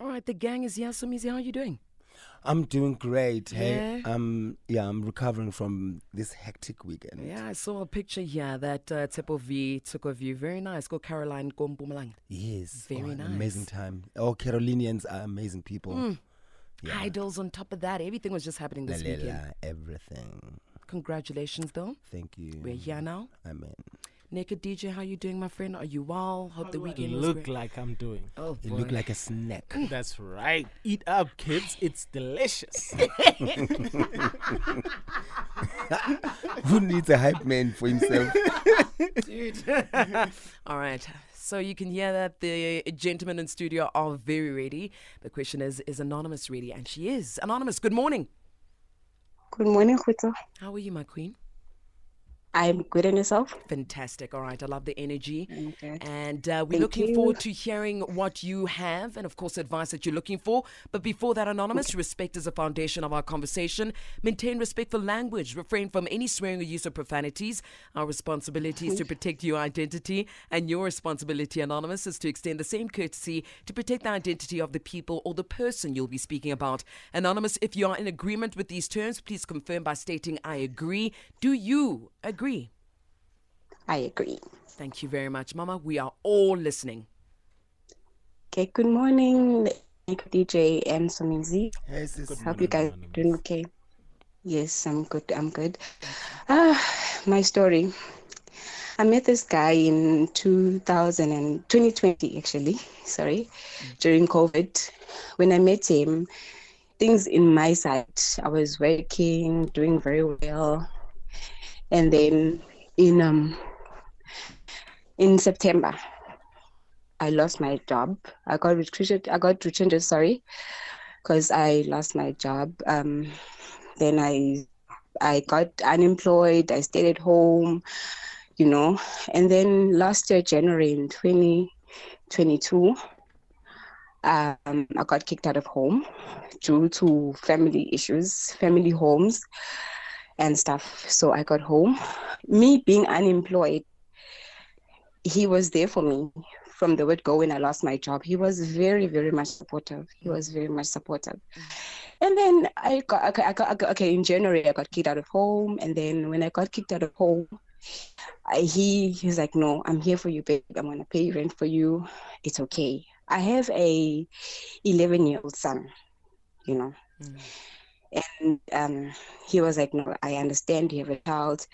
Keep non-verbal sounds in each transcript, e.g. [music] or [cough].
All right, the gang is here. Somizi, how are you doing? I'm doing great. Hey, Yeah. um, yeah, I'm recovering from this hectic weekend. Yeah, I saw a picture here that uh, Tepo V took of you. Very nice. Go Carolina go Gombumalang. Yes, Very oh, nice. Amazing time. Oh, Carolinians are amazing people. Mm. Yeah. Idols on top of that. Everything was just happening this weekend. Everything. Congratulations, though. Thank you. We're here now. Amen. Naked DJ, how you doing, my friend? Are you well? Hope How the do I weekend was look great. like I'm doing. Oh, You boy. look like a snack. [laughs] That's right. Eat up, kids. It's delicious. [laughs] Who needs a hype man for himself? [laughs] dude. All right. So you can hear that the gentlemen in studio are very ready. The question is, is Anonymous ready? And she is. Anonymous, good morning. Good morning, Khuto. How are you, my queen? I'm good in yourself. Fantastic. All right. I love the energy. Okay. And uh, we're Thank looking you. forward to hearing what you have and, of course, advice that you're looking for. But before that, Anonymous, respect is a foundation of our conversation. Maintain respectful language. Refrain from any swearing or use of profanities. Our responsibility is to protect your identity, and your responsibility, Anonymous, is to extend the same courtesy to protect the identity of the people or the person you'll be speaking about. Anonymous, if you are in agreement with these terms, please confirm by stating, I agree. Do you agree? I agree. Thank you very much, Mama. We are all listening. Okay, good morning, DJ and Somizi. Hey, sis. Good Hope you guys are doing okay. Yes, I'm good. I'm good. Ah, my story. I met this guy in 2000 and 2020, actually. Sorry, during COVID. When I met him, things in my side, I was working, doing very well, and then in um in September, I lost my job. I got retreated. I got retreated. Sorry, because I lost my job. Um, then I I got unemployed. I stayed at home, you know. And then last year, January in 2022, um, I got kicked out of home due to family issues, family homes, and stuff. So I got home. Me being unemployed, he was there for me from the word go when I lost my job. He was very, very much supportive. He was very much supportive. And then I got, okay, I got, I got- okay, in January, I got kicked out of home. And then when I got kicked out of home, I, he, he's like, no, I'm here for you, babe. I'm going to pay rent for you. It's okay. I have a 11 year old son, you know. Mm. And um, he was like, no, I understand you have a child.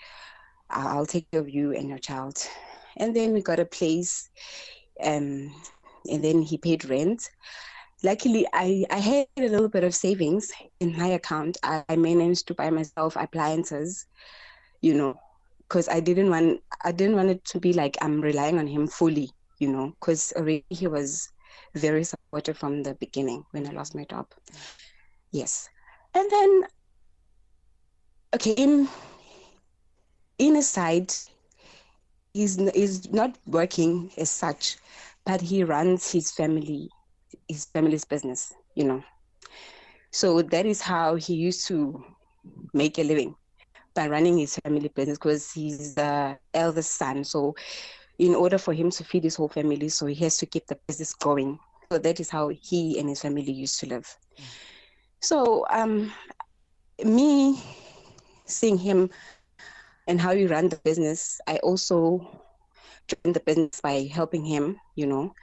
I'll take care of you and your child. And then we got a place, um, and then he paid rent. Luckily, I, I had a little bit of savings in my account. I, I managed to buy myself appliances, you know, because I didn't want I didn't want it to be like I'm relying on him fully, you know, because already he was very supportive from the beginning when I lost my job. Yes, and then okay, in in a side, he's he's not working as such, but he runs his family his family's business, you know. So that is how he used to make a living by running his family business because he's the eldest son. So in order for him to feed his whole family, so he has to keep the business going. So that is how he and his family used to live. So um me seeing him and how he ran the business, I also joined the business by helping him, you know,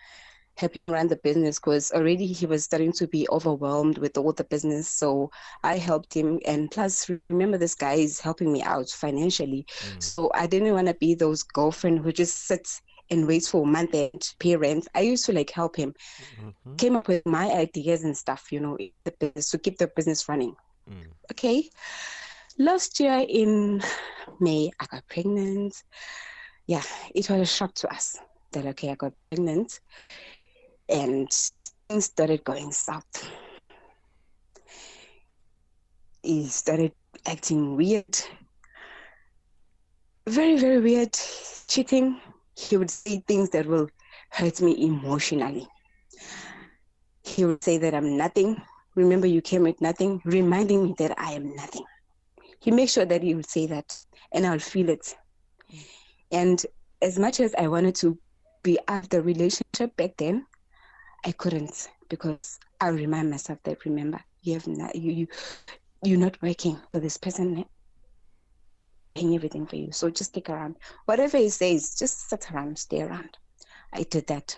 helping run the business because already he was starting to be overwhelmed with all the business. So I helped him. And plus, remember, this guy is helping me out financially. So I didn't want to be those girlfriend who just sits and waits for a month end rent. I used to like help him, Mhm. came up with my ideas and stuff, you know, the business to keep the business running. Mm. Okay. Last year in May, I got pregnant. Yeah, it was a shock to us that, okay, I got pregnant and things started going south. He started acting weird, very, very weird, cheating. He would say things that will hurt me emotionally. He would say that I'm nothing. Remember, you came with nothing, reminding me that I am nothing. He makes sure that he would say that, and I'll feel it. And as much as I wanted to be out of the relationship back then, I couldn't because I remind myself that remember you have not, you you you're not working for this person everything for you. So just stick around. Whatever he says, just sit around, stay around. I did that.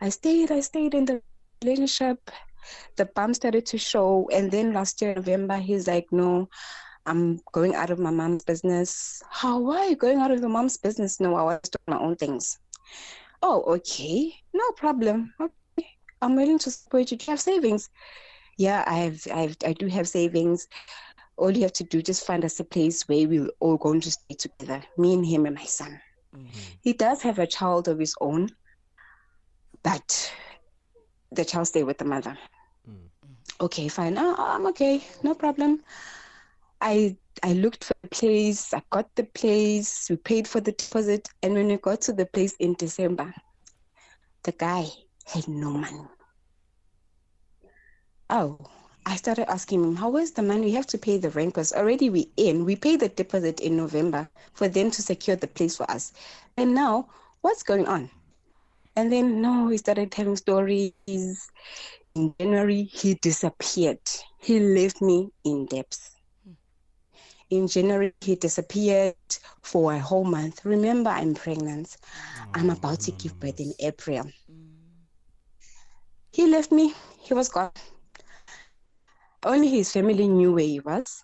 I stayed, I stayed in the relationship. The bump started to show. And then last year, November, he's like, No, I'm going out of my mom's business. How are you going out of your mom's business? No, I was doing my own things. Oh, okay. No problem. Okay. I'm willing to support you. Do you have savings? Yeah, I have I have I do have savings all you have to do just find us a place where we're all going to stay together me and him and my son. Mm-hmm. he does have a child of his own but the child stay with the mother. Mm-hmm. okay fine. Oh, i'm okay. No problem. I i looked for a place. I got the place. We paid for the deposit. And when we got to the place in december the guy had no money. Oh I started asking him, how is the money? We have to pay the rent because already we in. We paid the deposit in November for them to secure the place for us. And now, what's going on? And then, no, he started telling stories. In January, he disappeared. He left me in debts. In January, he disappeared for a whole month. Remember, I'm pregnant. I'm about to give birth in April. Mm. He left me. He was gone. Only his family knew where he was,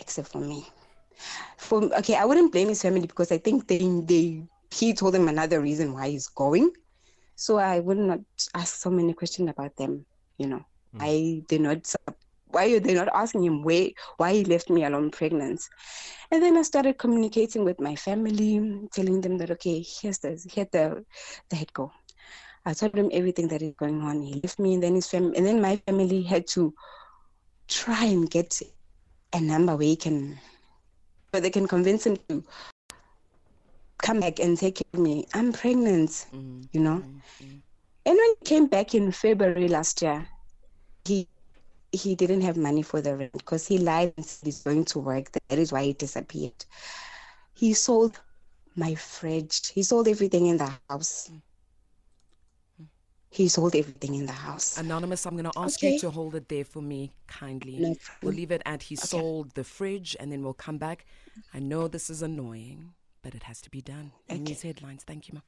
except for me. For okay, I wouldn't blame his family because I think they they he told them another reason why he's going. So I would not ask so many questions about them. You know, mm. I did not. Why are they not asking him where why he left me alone pregnant? And then I started communicating with my family, telling them that okay, here's the here the the head go. I told him everything that is going on. He left me, and then his family, and then my family had to try and get a number where he can, where they can convince him to come back and take care of me. I'm pregnant, mm-hmm. you know. Mm-hmm. And when he came back in February last year, he he didn't have money for the rent because he lied and said he's going to work. That is why he disappeared. He sold my fridge. He sold everything in the house. He sold everything in the house. Anonymous, I'm going to ask okay. you to hold it there for me kindly. No we'll leave it at he okay. sold the fridge and then we'll come back. I know this is annoying, but it has to be done. Okay. In these headlines. Thank you, ma.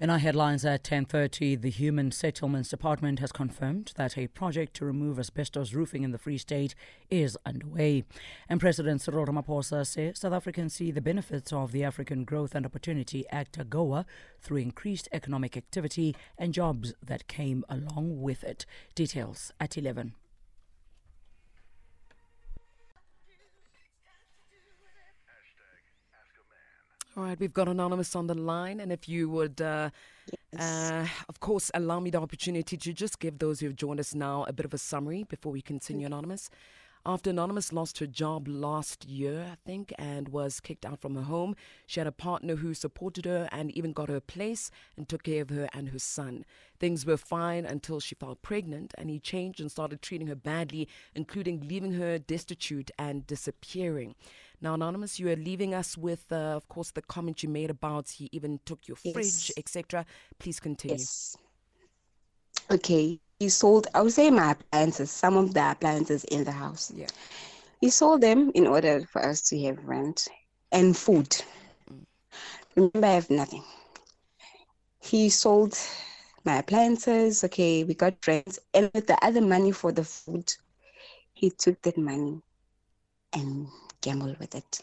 In our headlines at 10:30, the Human Settlements Department has confirmed that a project to remove asbestos roofing in the Free State is underway. And President Cyril Ramaphosa says South Africans see the benefits of the African Growth and Opportunity Act AGOA through increased economic activity and jobs that came along with it. Details at 11. All right, we've got Anonymous on the line. And if you would, uh, yes. uh, of course, allow me the opportunity to just give those who have joined us now a bit of a summary before we continue, Anonymous. After Anonymous lost her job last year, I think, and was kicked out from her home, she had a partner who supported her and even got her a place and took care of her and her son. Things were fine until she fell pregnant, and he changed and started treating her badly, including leaving her destitute and disappearing. Now, Anonymous, you are leaving us with, uh, of course, the comment you made about he even took your yes. fridge, etc. Please continue. Yes. Okay. He sold, I would say, my appliances, some of the appliances in the house. Yeah. He sold them in order for us to have rent and food. Mm. Remember, I have nothing. He sold my appliances. Okay, we got rent, and with the other money for the food, he took that money and gambled with it.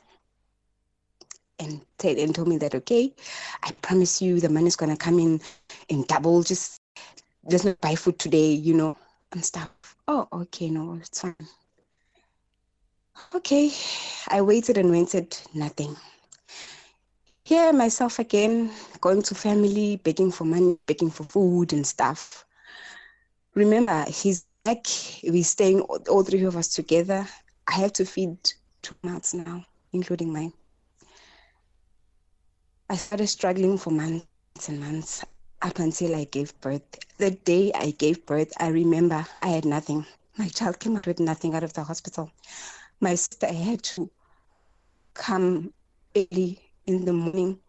And, t- and told me that, okay, I promise you the money's going to come in in double. Just, just not buy food today, you know, and stuff. Oh, okay, no, it's fine. Okay, I waited and waited, nothing. Here, myself again, going to family, begging for money, begging for food and stuff. Remember, he's like, we're staying all three of us together. I have to feed two months now, including mine. I started struggling for months and months up until I gave birth. The day I gave birth, I remember I had nothing. My child came out with nothing out of the hospital. my sister had to come early in the morning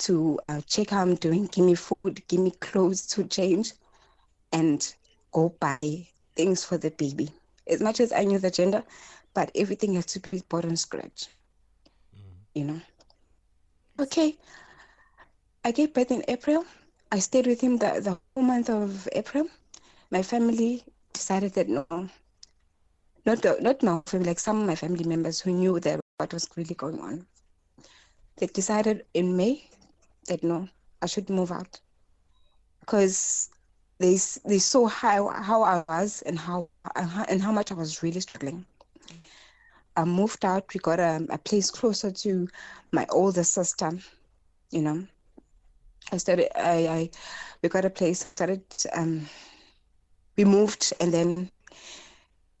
to uh, check how I'm doing, give me food, give me clothes to change, and go buy things for the baby. As much as I knew the gender, but everything had to be bought on scratch. You know. Okay. I gave birth in April. I stayed with him the, the whole month of April. My family decided that no, not not my family, like some of my family members who knew that what was really going on. They decided in May that no, I should move out because they they saw how how I was and how and how much I was really struggling. I moved out. We got a, a place closer to my older sister. You know, I started. I, I we got a place. Started. Um, we moved, and then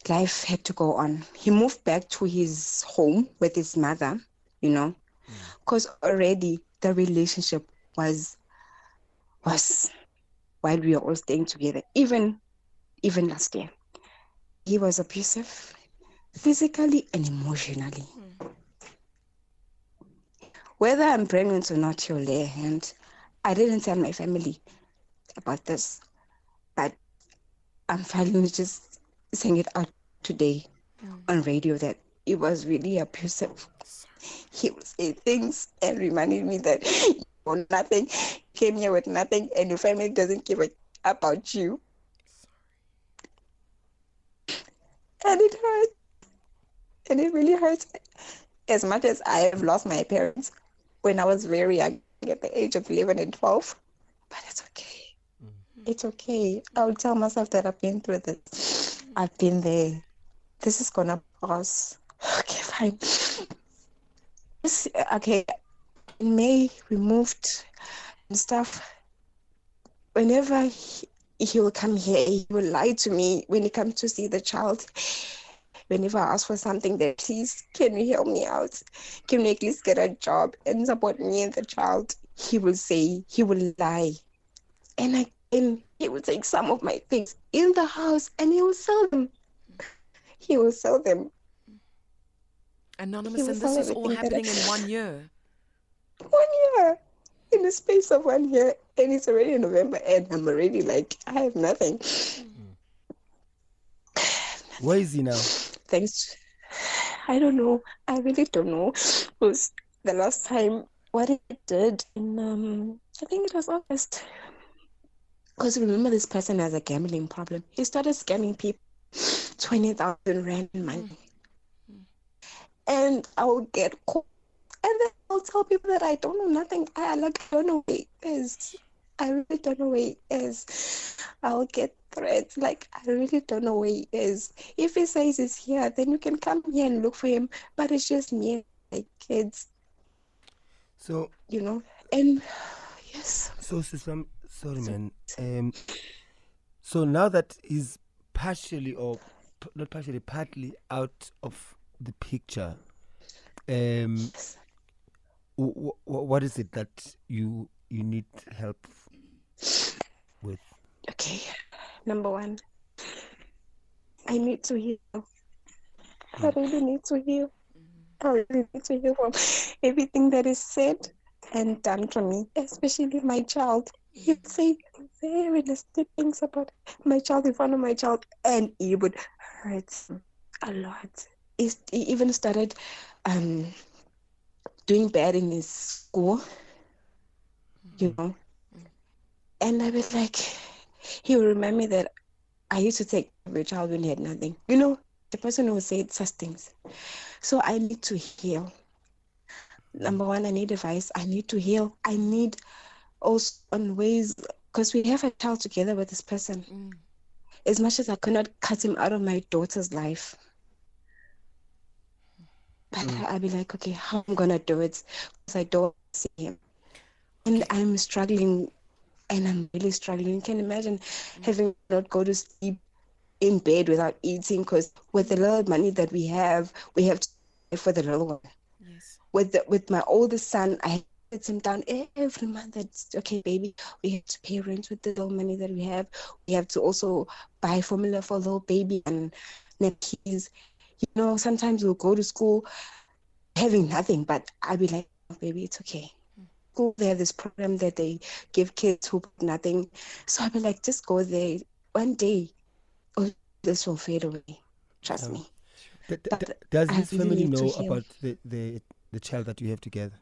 life had to go on. He moved back to his home with his mother. You know, because already the relationship was was while we were all staying together. Even even last year, he was abusive, physically and emotionally. Whether I'm pregnant or not, you'll lay a hand. I didn't tell my family about this, but I'm finally just saying it out today on radio that it was really abusive. He would say things and reminded me that you're nothing, came here with nothing, and your family doesn't care about you. And it hurts. And it really hurts. As much as I have lost my parents when I was very young, at the age of 11 and 12, but it's okay. Mm. It's okay. I'll tell myself that I've been through this. I've been there. This is gonna pass. [laughs] Okay, fine. This, okay, in May we moved and stuff. Whenever he, he will come here, he will lie to me when he comes to see the child. Whenever I ask for something, that please can you help me out? Can you at least get a job and support me and the child? He will say he will lie, and again he will take some of my things in the house and he will sell them. He will sell them. Anonymous, and this is all all I- happening in [laughs] one year. one year in the space of one year and it's already november and i'm already like i have nothing Where is he now? Thanks i don't know. I really don't know. Was the last time what he did in um i think it was august. Because remember this person has a gambling problem. He started scamming people. 20000 rand in money and i will get caught. And then I'll tell people that I don't know nothing. I like I don't know where he is. I really don't know where he is. I'll get threats like I really don't know where he is. If he says he's here, then you can come here and look for him. But it's just me and my kids, So, you know. And yes, so sister, sorry, man. Um, so now that he's partially or p- not partially, partly out of the picture, um, w- w- what is it that you you need help with? okay. Number one, I need to heal. I mm. really need to heal. Mm-hmm. I really need to heal from everything that is said and done to me, especially my child. He mm. would say very nasty things about my child in front of my child, and it would hurt a lot. He even started um, doing bad in his school, you mm. know. And I was like, he would remind me that I used to take care of your child when he had nothing. You know, the person who said such things. So I need to heal. Number one, I need advice. I need to heal. I need also on ways because we have a child together with this person. Mm. As much as I could not cut him out of my daughter's life. But I- I'd be like, okay, how am I gonna do it? Because I don't see him. And I'm struggling and I'm really struggling. You can imagine mm. having not go to sleep in bed without eating because with the little money that we have, we have to pay for the little one. Yes. With the, with my oldest son, I sit him down every month. That's okay, baby. We have to pay rent with the little money that we have. We have to also buy formula for little baby and nappies. You know, sometimes we'll go to school having nothing, but I'll be like, oh, baby, it's okay. School, they have this program that they give kids who put nothing. So I'll be like, just go there. One day, oh, this will fade away. Trust Yeah. me. D- d- But does his really family to know about the, the the child that you have together?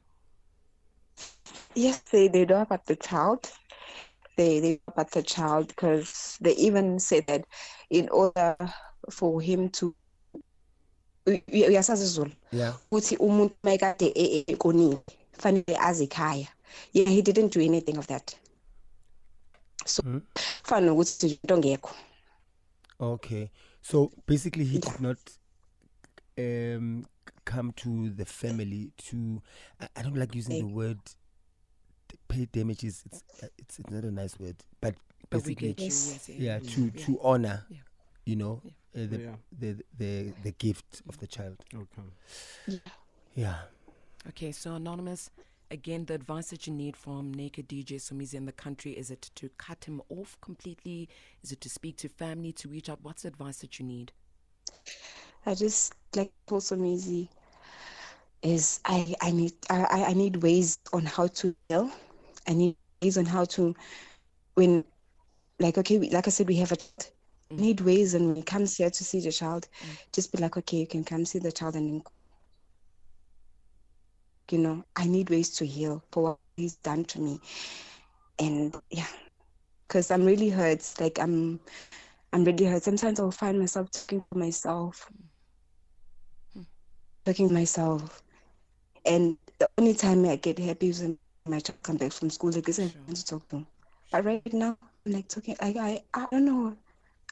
Yes, they, they know about the child. They they know about the child because they even say that in order for him to uyasazi Yeah. ukuthi umuntu mayekade e- e- eqonile fanele aze ekhaya yeah he didn't do anything of that so Mhm. fana nokuthi nje into ngekho Okay. So basically, he did not um, come to the family to. I, I don't like using the word pay damages. It's uh, it's, it's not a nice word, but But basically, get you. Yes. Yes. yeah, to Yeah. to honor, Yeah. you know, uh, the, Yeah. the the the gift of the child. Okay. Yeah. Okay, so Anonymous, again, the advice that you need from Naked DJ Somizi in the country is it to cut him off completely? Is it to speak to family, to reach out? What's the advice that you need? I just like also easy is I I need I I- need ways on how to heal. I need ways on how to when like okay we, like I said we have a I mm. need ways and when he comes here to see the child, mm. just be like okay you can come see the child and then you know I need ways to heal for what he's done to me, and yeah, because I'm really hurt. Like I'm I'm really hurt. Sometimes I'll find myself talking to myself talking to myself. And the only time I get happy is when my child come back from school. Like, I I want to talk to him. But right now, I'm like talking, like, I, I don't know.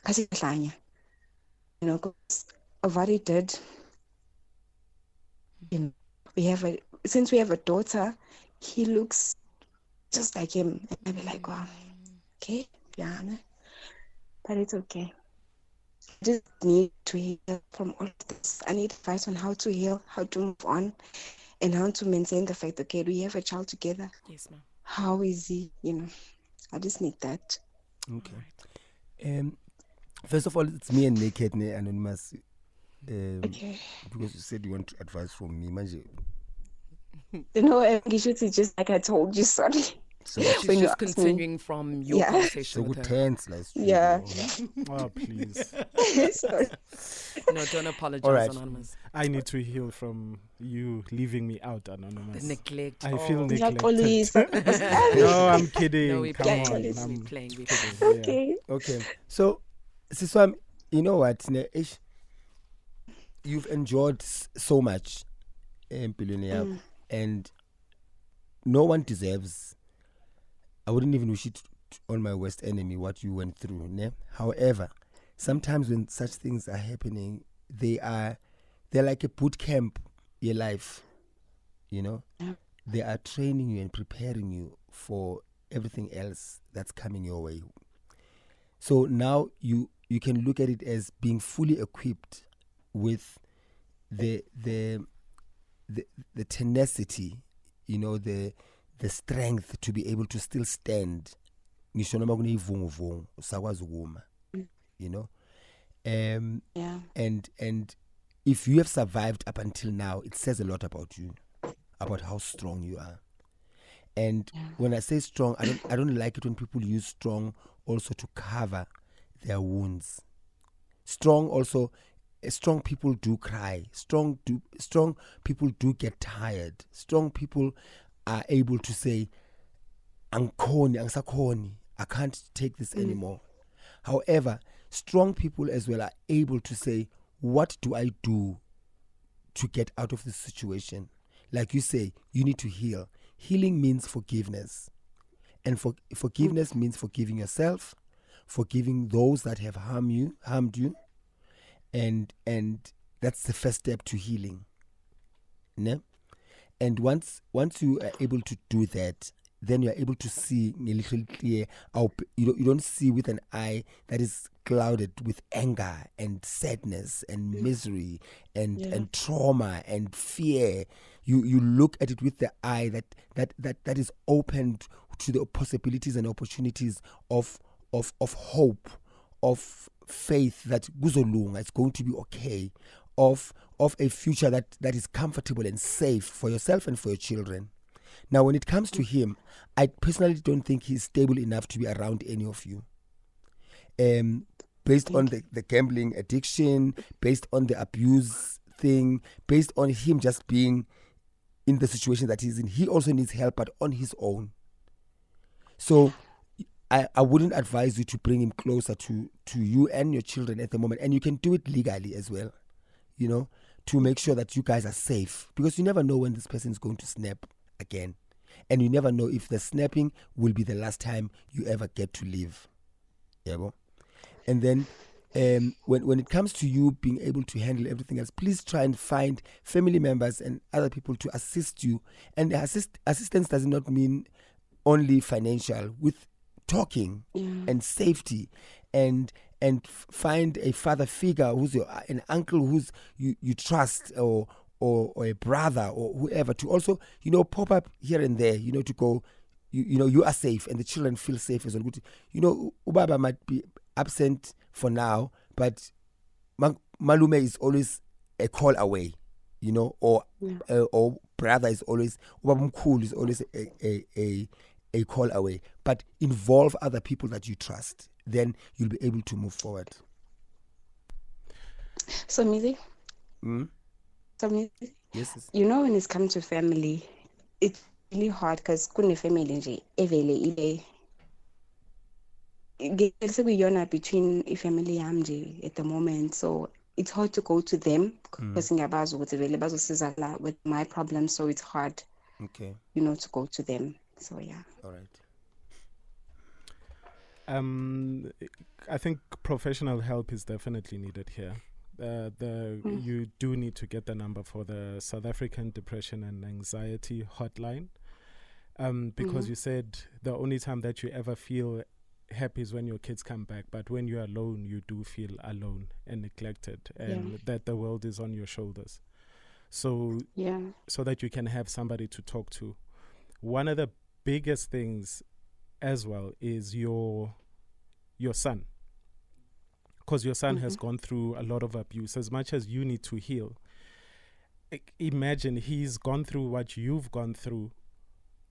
Kasi hlanya. You know, because of what he did. You know, we have a, since we have a daughter, he looks just like him. And I'll be like, wow, okay, yeah, ne? but it's okay. I just need to heal from all of this. I need advice on how to heal, how to move on, and how to maintain the fact, okay, we have a child together. Yes, ma'am. How is he? You know, I just need that. Okay. Um, first of all, it's me and Naked ne Anonymous. Um, Okay. because you said you want advice from me, manje. [laughs] You know, I think you should just like I told you, sorry. [laughs] So She's When just ask me- continuing from your Yeah. conversation so with good her. tense, like. Yeah. [laughs] Oh, please. sorry. No, don't apologize, All right. Anonymous. I need to heal from you leaving me out, Anonymous. The neglect. I oh. feel Yeah, neglected. no, I'm kidding. No, we're Come playing. on. police. I'm We're playing. Kidding. playing. Yeah. Okay. Okay. So, Siswam, you know what? ne, You've enjoyed so much, um, billionaire, Mm. And no one deserves. I wouldn't even wish it on my worst enemy what you went through. Ne? However, sometimes when such things are happening, they are they're like a boot camp your life. You know, Yeah. they are training you and preparing you for everything else that's coming your way. So now you you can look at it as being fully equipped with the the the, the tenacity, you know, the the strength to be able to still stand. Ngisho noma kuneyivunguvungu, usakwazi ukuma, You know? Um Yeah. and and if you have survived up until now, it says a lot about you, about how strong you are. And Yeah. when I say strong, I don't I don't like it when people use strong also to cover their wounds. Strong also strong people do cry. Strong do strong people do get tired. Strong people are able to say angisakhoni I can't take this mm. anymore. However, strong people as well are able to say what do I do to get out of this situation? Like you say, you need to heal. Healing means forgiveness. And for, forgiveness means forgiving yourself, forgiving those that have harmed you, harmed you. And and that's the first step to healing. Ne? And once once you are able to do that, then you are able to see a little clear. You don't, you don't see with an eye that is clouded with anger and sadness and misery and Yeah. and trauma and fear. You you look at it with the eye that that that that is opened to the possibilities and opportunities of of of hope, of faith that kuzolunga, it's going to be okay, of of a future that, that is comfortable and safe for yourself and for your children. Now, when it comes to him, I personally don't think he's stable enough to be around any of you. Um, based on the, the gambling addiction, based on the abuse thing, based on him just being in the situation that he's in, he also needs help, but on his own. So I, I wouldn't advise you to bring him closer to, to you and your children at the moment. And you can do it legally as well, you know, to make sure that you guys are safe. Because you never know when this person is going to snap again. And you never know if the snapping will be the last time you ever get to live. Yeah, bro? And then um, when, when it comes to you being able to handle everything else, please try and find family members and other people to assist you. And assist, assistance does not mean only financial, with talking and safety and and find a father figure who's your an uncle who's you, you trust or, or or a brother or whoever to also you know pop up here and there you know to go you, you know you are safe and the children feel safe as well. Ukuthi, you know ubaba might be absent for now but Ma- malume is always a call away you know or uh, or brother is always ubaba mkhulu is always a, a a a call away but involve other people that you trust then you'll be able to move forward. So, Mizi, mm? so Mizi, yes yes. you know when it's come to family it's really hard because kune family nje evele ile. Ngeke sekuyiyona between ifamily yami nje at the moment so it's hard to go to them because ngiyabazi ukuthi vele bazosiza la with my problems so it's hard okay. you know to go to them so yeah. All right. Um, I think professional help is definitely needed here. Uh, the you do need to get the number for the South African Depression and Anxiety Hotline, um, because you said the only time that you ever feel happy is when your kids come back, but when you're alone, you do feel alone and neglected, and that the world is on your shoulders. So yeah. so that you can have somebody to talk to. One of the biggest things as well is your your son. Because your son has gone through a lot of abuse as much as you need to heal. I- Imagine he's gone through what you've gone through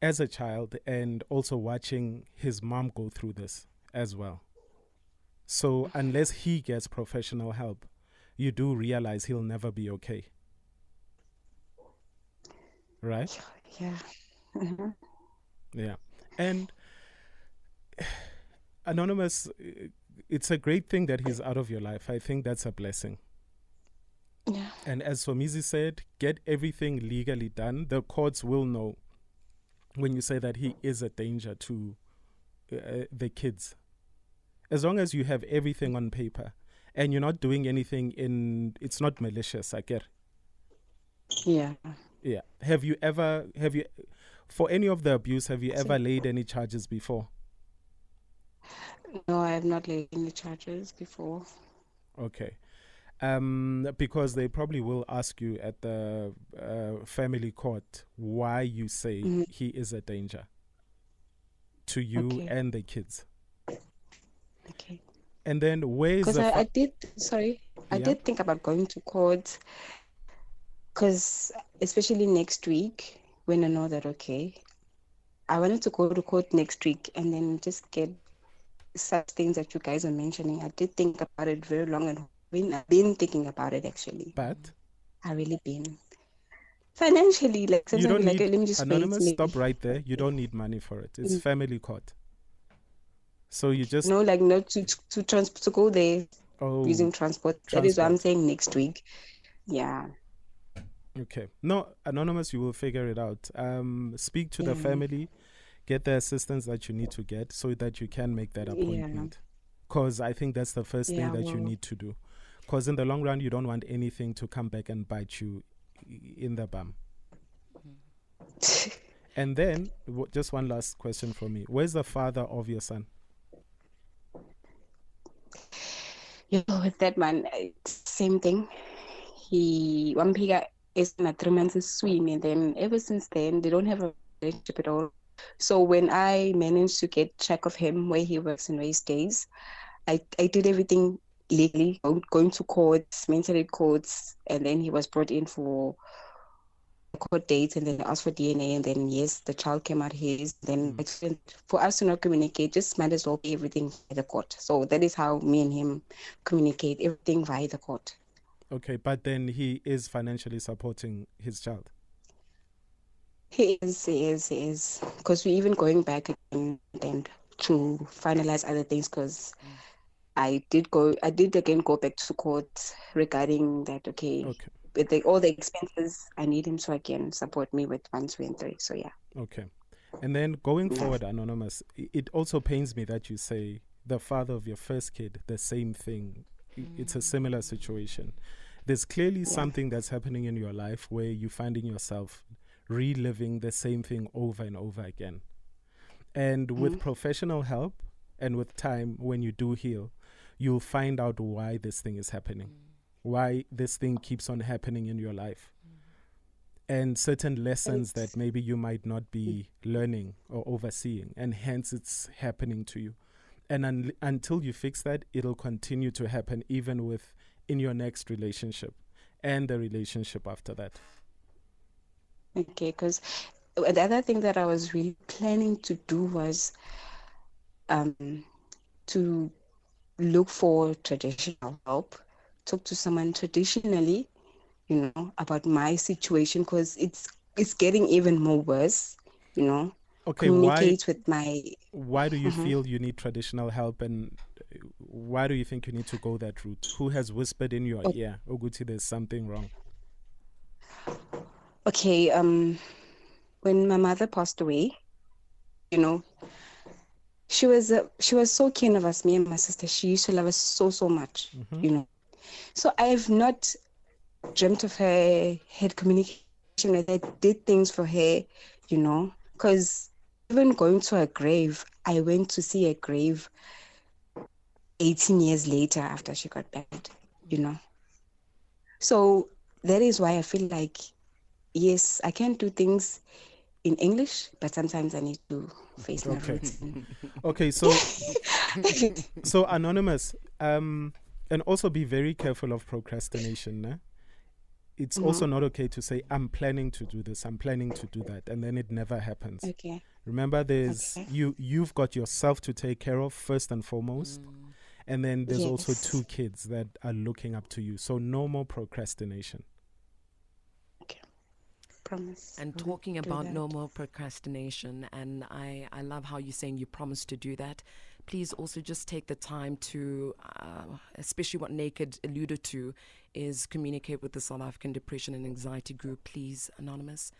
as a child and also watching his mom go through this as well. So unless he gets professional help, you do realize he'll never be okay. Right? yeah Mhm. [laughs] Yeah. And [sighs] Anonymous, uh, it's a great thing that he's out of your life. I think that's a blessing. yeah And as Somizi said, get everything legally done. The courts will know when you say that he is a danger to uh, the kids. As long as you have everything on paper and you're not doing anything in, it's not malicious, I get. yeah Yeah. Have you ever, have you, for any of the abuse, have you ever laid any charges before? no i have not laid any charges before Okay. Um, because they probably will ask you at the uh, family court why you say Mhm. he is a danger to you Okay. and the kids. okay And then where is because the I, fa- I did sorry i Yeah. did think about going to court because especially next week when i know that okay i wanted to go to court next week and then just get such things that you guys are mentioning. I did think about it very long and been i've been thinking about it actually. But? I really been. Financially like you don't like need let me just wait anonymous maybe. stop right there. You don't need money for it. It's Mm. family court. So you just no like not to to trans to go there oh. using transport. That is what i'm saying next week. Yeah Okay. No, anonymous, you will figure it out. Um, speak to the family, get the assistance that you need to get, so that you can make that appointment. Because I think that's the first Yeah, thing that you need to do. Because in the long run, you don't want anything to come back and bite you in the bum. [laughs] And then, w- just one last question for me: Where's the father of your son? You know, with that man, same thing. He Wampiga is in a three months swim, and then ever since then they don't have a relationship at all. So when I managed to get track of him, where he works and where he stays, I I did everything legally going to courts, mentally courts, and then he was brought in for court dates and then asked for DNA and then yes, the child came out his. Then mm. for us to not communicate, just might as well be everything by the court. So that is how me and him communicate everything via the court. Okay, but then he is financially supporting his child. He is, he is, he is. Because we're even going back again and to finalize other things because. I did go, I did again go back to court regarding that. Okay, okay. with the, all the expenses, I need him so I can support me with one, two, and three. So yeah. Okay, and then going yeah. forward, anonymous. It also pains me that you say the father of your first kid the same thing. Mm. It's a similar situation. There's clearly yeah. something that's happening in your life where you're finding yourself reliving the same thing over and over again. And mm-hmm. with professional help and with time, when you do heal, you'll find out why this thing is happening, mm-hmm. why this thing keeps on happening in your life. Mm-hmm. And certain lessons it's that maybe you might not be mm. learning or overseeing, and hence it's happening to you. And un- until you fix that, it'll continue to happen even with in your next relationship and the relationship after that. Okay, because the other thing that I was really planning to do was um, to look for traditional help, talk to someone traditionally, you know, about my situation because it's it's getting even more worse, you know. Okay, communicate why, with my. Why do you mm-hmm. feel you need traditional help, and why do you think you need to go that route? Who has whispered in your okay. ear, Oguti, there's something wrong? Okay, um, when my mother passed away, you know, she was uh, she was so keen of us, me and my sister. She used to love us so so much, mm-hmm. you know. So I have not dreamt of her, had communication with her, did things for her, you know, because even going to her grave, I went to see her grave 18 years later after she got bad, you know. So that is why I feel like yes, I can do things in English, but sometimes I need to face my okay. roots. [laughs] okay, so [laughs] so anonymous, um, and also be very careful of procrastination. Né? It's mm-hmm. also not okay to say I'm planning to do this, I'm planning to do that, and then it never happens. Okay. Remember, there's okay. you. You've got yourself to take care of first and foremost. Mm. And then there's yes. also two kids that are looking up to you. So no more procrastination okay promise. And talking about no more procrastination, and I, I love how you're saying you promise to do that. Please also just take the time to, uh, especially what Naked alluded to, is communicate with the South African Depression and Anxiety Group. Please, Anonymous.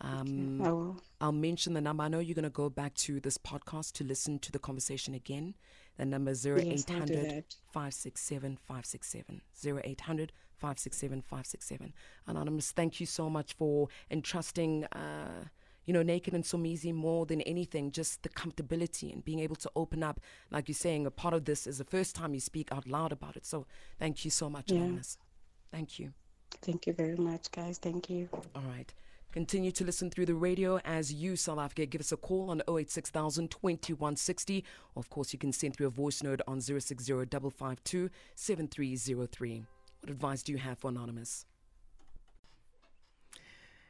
Um, I will. I'll mention the number. I know you're going to go back to this podcast to listen to the conversation again. The number is 0800 567 567. 0800 567 567. Anonymous, thank you so much for entrusting. Uh, you know, Naked and Somizi more than anything, just the comfortability and being able to open up. Like you're saying, a part of this is the first time you speak out loud about it. So thank you so much, yeah. Anonymous. Thank you. Thank you very much, guys. Thank you. All right. Continue to listen through the radio as you, South Africa. Give us a call on 086 2160. Of course, you can send through a voice note on 060 552 7303. What advice do you have for Anonymous?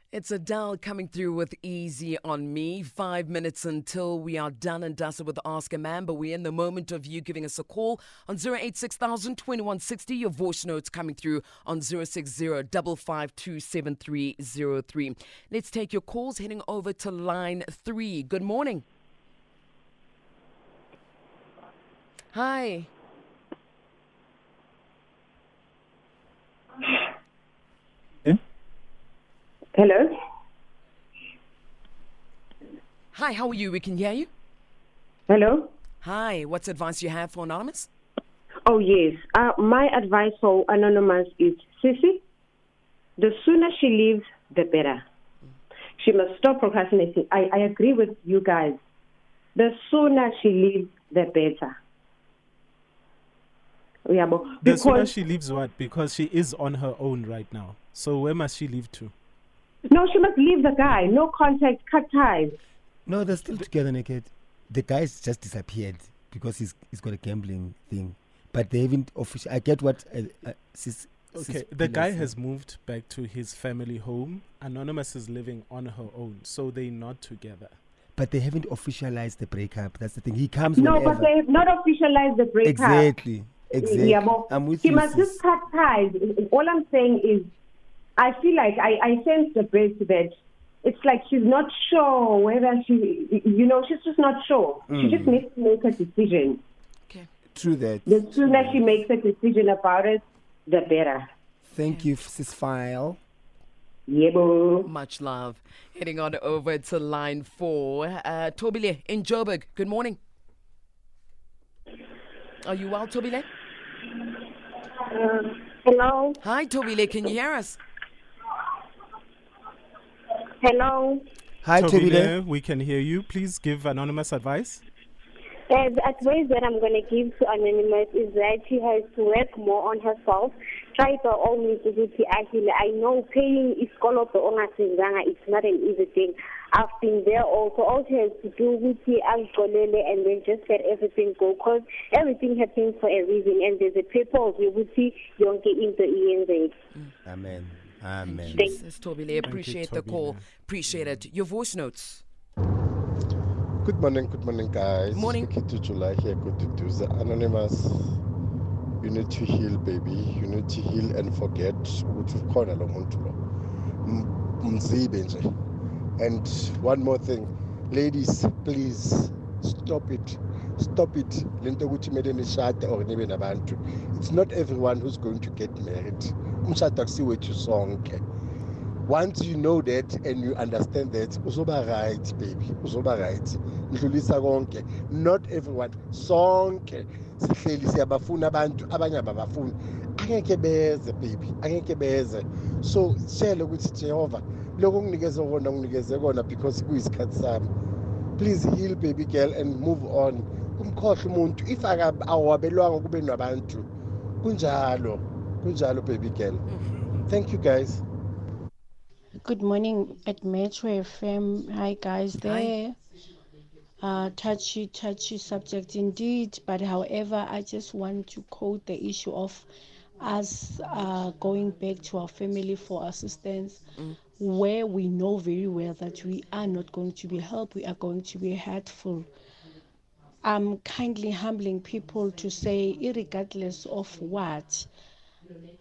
It's Adele coming through with Easy on Me. Five minutes until we are done and dusted with Ask a Man, but we're in the moment of you giving us a call on 086 2160. Your voice notes coming through on 060 Let's take your calls heading over to line three. Good morning. Hi. Hello. Hi, how are you? We can hear you. Hello. Hi, what's advice you have for Anonymous? Oh, yes. Uh, my advice for Anonymous is Sissy, the sooner she leaves, the better. She must stop procrastinating. I, I agree with you guys. The sooner she leaves, the better. Yeah, but the sooner she leaves what? Because she is on her own right now. So where must she leave to? No, she must leave the guy. No contact, cut ties. No, they're still together naked. The guy's just disappeared because he's he's got a gambling thing. but they haven't official. I get what. Uh, uh, sis, sis Okay, the guy said. has moved back to his family home. Anonymous is living on her own, so they're not together. but they haven't officialized the breakup. That's the thing. He comes No, whenever. but they have not officialized the breakup. exactly, exactly. Yeah, but I'm with she you. must sis. just cut ties. All I'm saying is, I feel like I, I sense the best that it's like she's not sure whether she, you know, she's just not sure. She Mm. just needs to make a decision. Okay. True that. The sooner she makes a decision about it, the better. Thank you, sis File. Yebo. Much love. Heading on over to line four. Uh, Tobile in Joburg. Good morning. Are you well, Tobile? Hello, Hi, Tobile. Can you hear us? Hello. Hi, Tobile. Tobile, we can hear you. Please give anonymous advice. Uh, the advice that I'm going to give to Anonymous is that she has to work more on herself. Try by all means ukuthi actually I know paying isikoloto ongasenzanga it's not an easy thing. I've been there also. All she has to do ukuthi azixolele and then just let everything go because everything happens for a reason and there's a purpose ukuthi yonke into iyenzeke. Amen. Amen. Thank- Yes, Tobile. Appreciate the call. Appreciate it. Your voice notes. Good morning, good morning, guys. Morning. Speaking to July here, good to do the anonymous. You need to heal, baby. You need to heal and forget ukuthi ukhona lo muntu lo. M- Mzibe nje. And one more thing, ladies, please stop it. Stop it. Lento ukuthi kumele nishade or nibe nabantu. It's not everyone who's going to get married. Umshado akusiwethu sonke. once you know that and you understand that uzoba right baby uzoba right. Ndlulisa konke. Not everyone sonke sihleli siyabafuna abantu abanye ababafuni. Angeke beze baby angeke beze. So shele ukuthi jehova lokho kunginikeze kona kunginikeze kona because kuyisikhathi sami. Please heal baby girl and move on. Umkhohle umuntu if aka- awabelwanga kube nabantu kunjalo. Kunjalo baby girl thank you guys Good morning at Metro FM. Hi guys, there. Uh, touchy, touchy subject indeed. But however, I just want to quote the issue of us uh, going back to our family for assistance, where we know very well that we are not going to be helped. We are going to be hurtful. I'm kindly humbling people to say, regardless of what,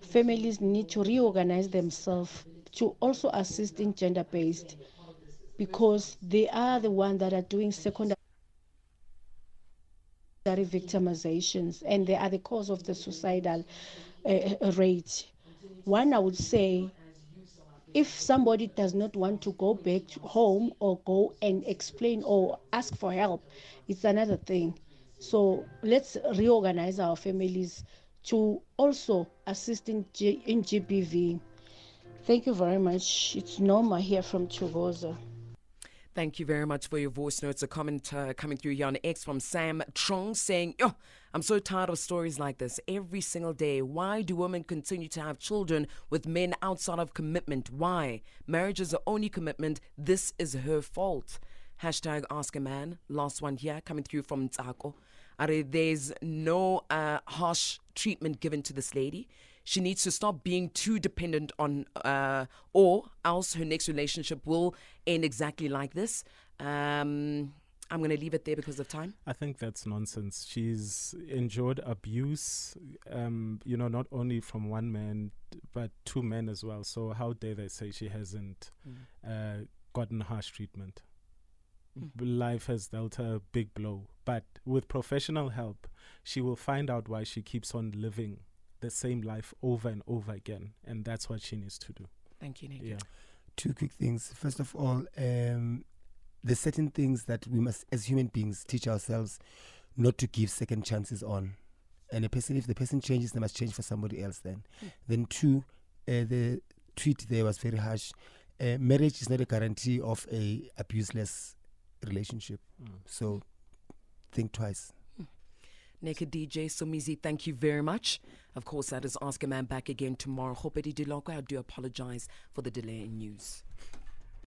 families need to reorganize themselves to also assist in gender based because they are the ones that are doing secondary victimizations and they are the cause of the suicidal uh, rate. One, I would say, if somebody does not want to go back home or go and explain or ask for help, it's another thing. So let's reorganize our families to also assist in, G- in GBV. Thank you very much. It's Norma here from Chugoza. Thank you very much for your voice notes. A comment uh, coming through here on X from Sam Trong saying, I'm so tired of stories like this every single day. Why do women continue to have children with men outside of commitment? Why? Marriage is the only commitment. This is her fault. Hashtag ask a man. Last one here coming through from Tsako. Are there's no uh, harsh treatment given to this lady. She needs to stop being too dependent on, uh, or else her next relationship will end exactly like this. Um, I'm going to leave it there because of time. I think that's nonsense. She's endured abuse, um, you know, not only from one man, but two men as well. So how dare they say she hasn't uh, gotten harsh treatment? B- Life has dealt her a big blow, but with professional help, she will find out why she keeps on living the same life over and over again, and that's what she needs to do. Thank you, Nick. Yeah. Two quick things. First of all, um, there's certain things that we must, as human beings, teach ourselves not to give second chances on. And a person, if the person changes, they must change for somebody else. Then, then two, uh, the tweet there was very harsh. Uh, marriage is not a guarantee of a abuseless relationship. Mm. So, think twice. Mm. Naked DJ Somizi, thank you very much. Of course, that is Ask a Man back again tomorrow. Hope Diloko, I do apologize for the delay in news.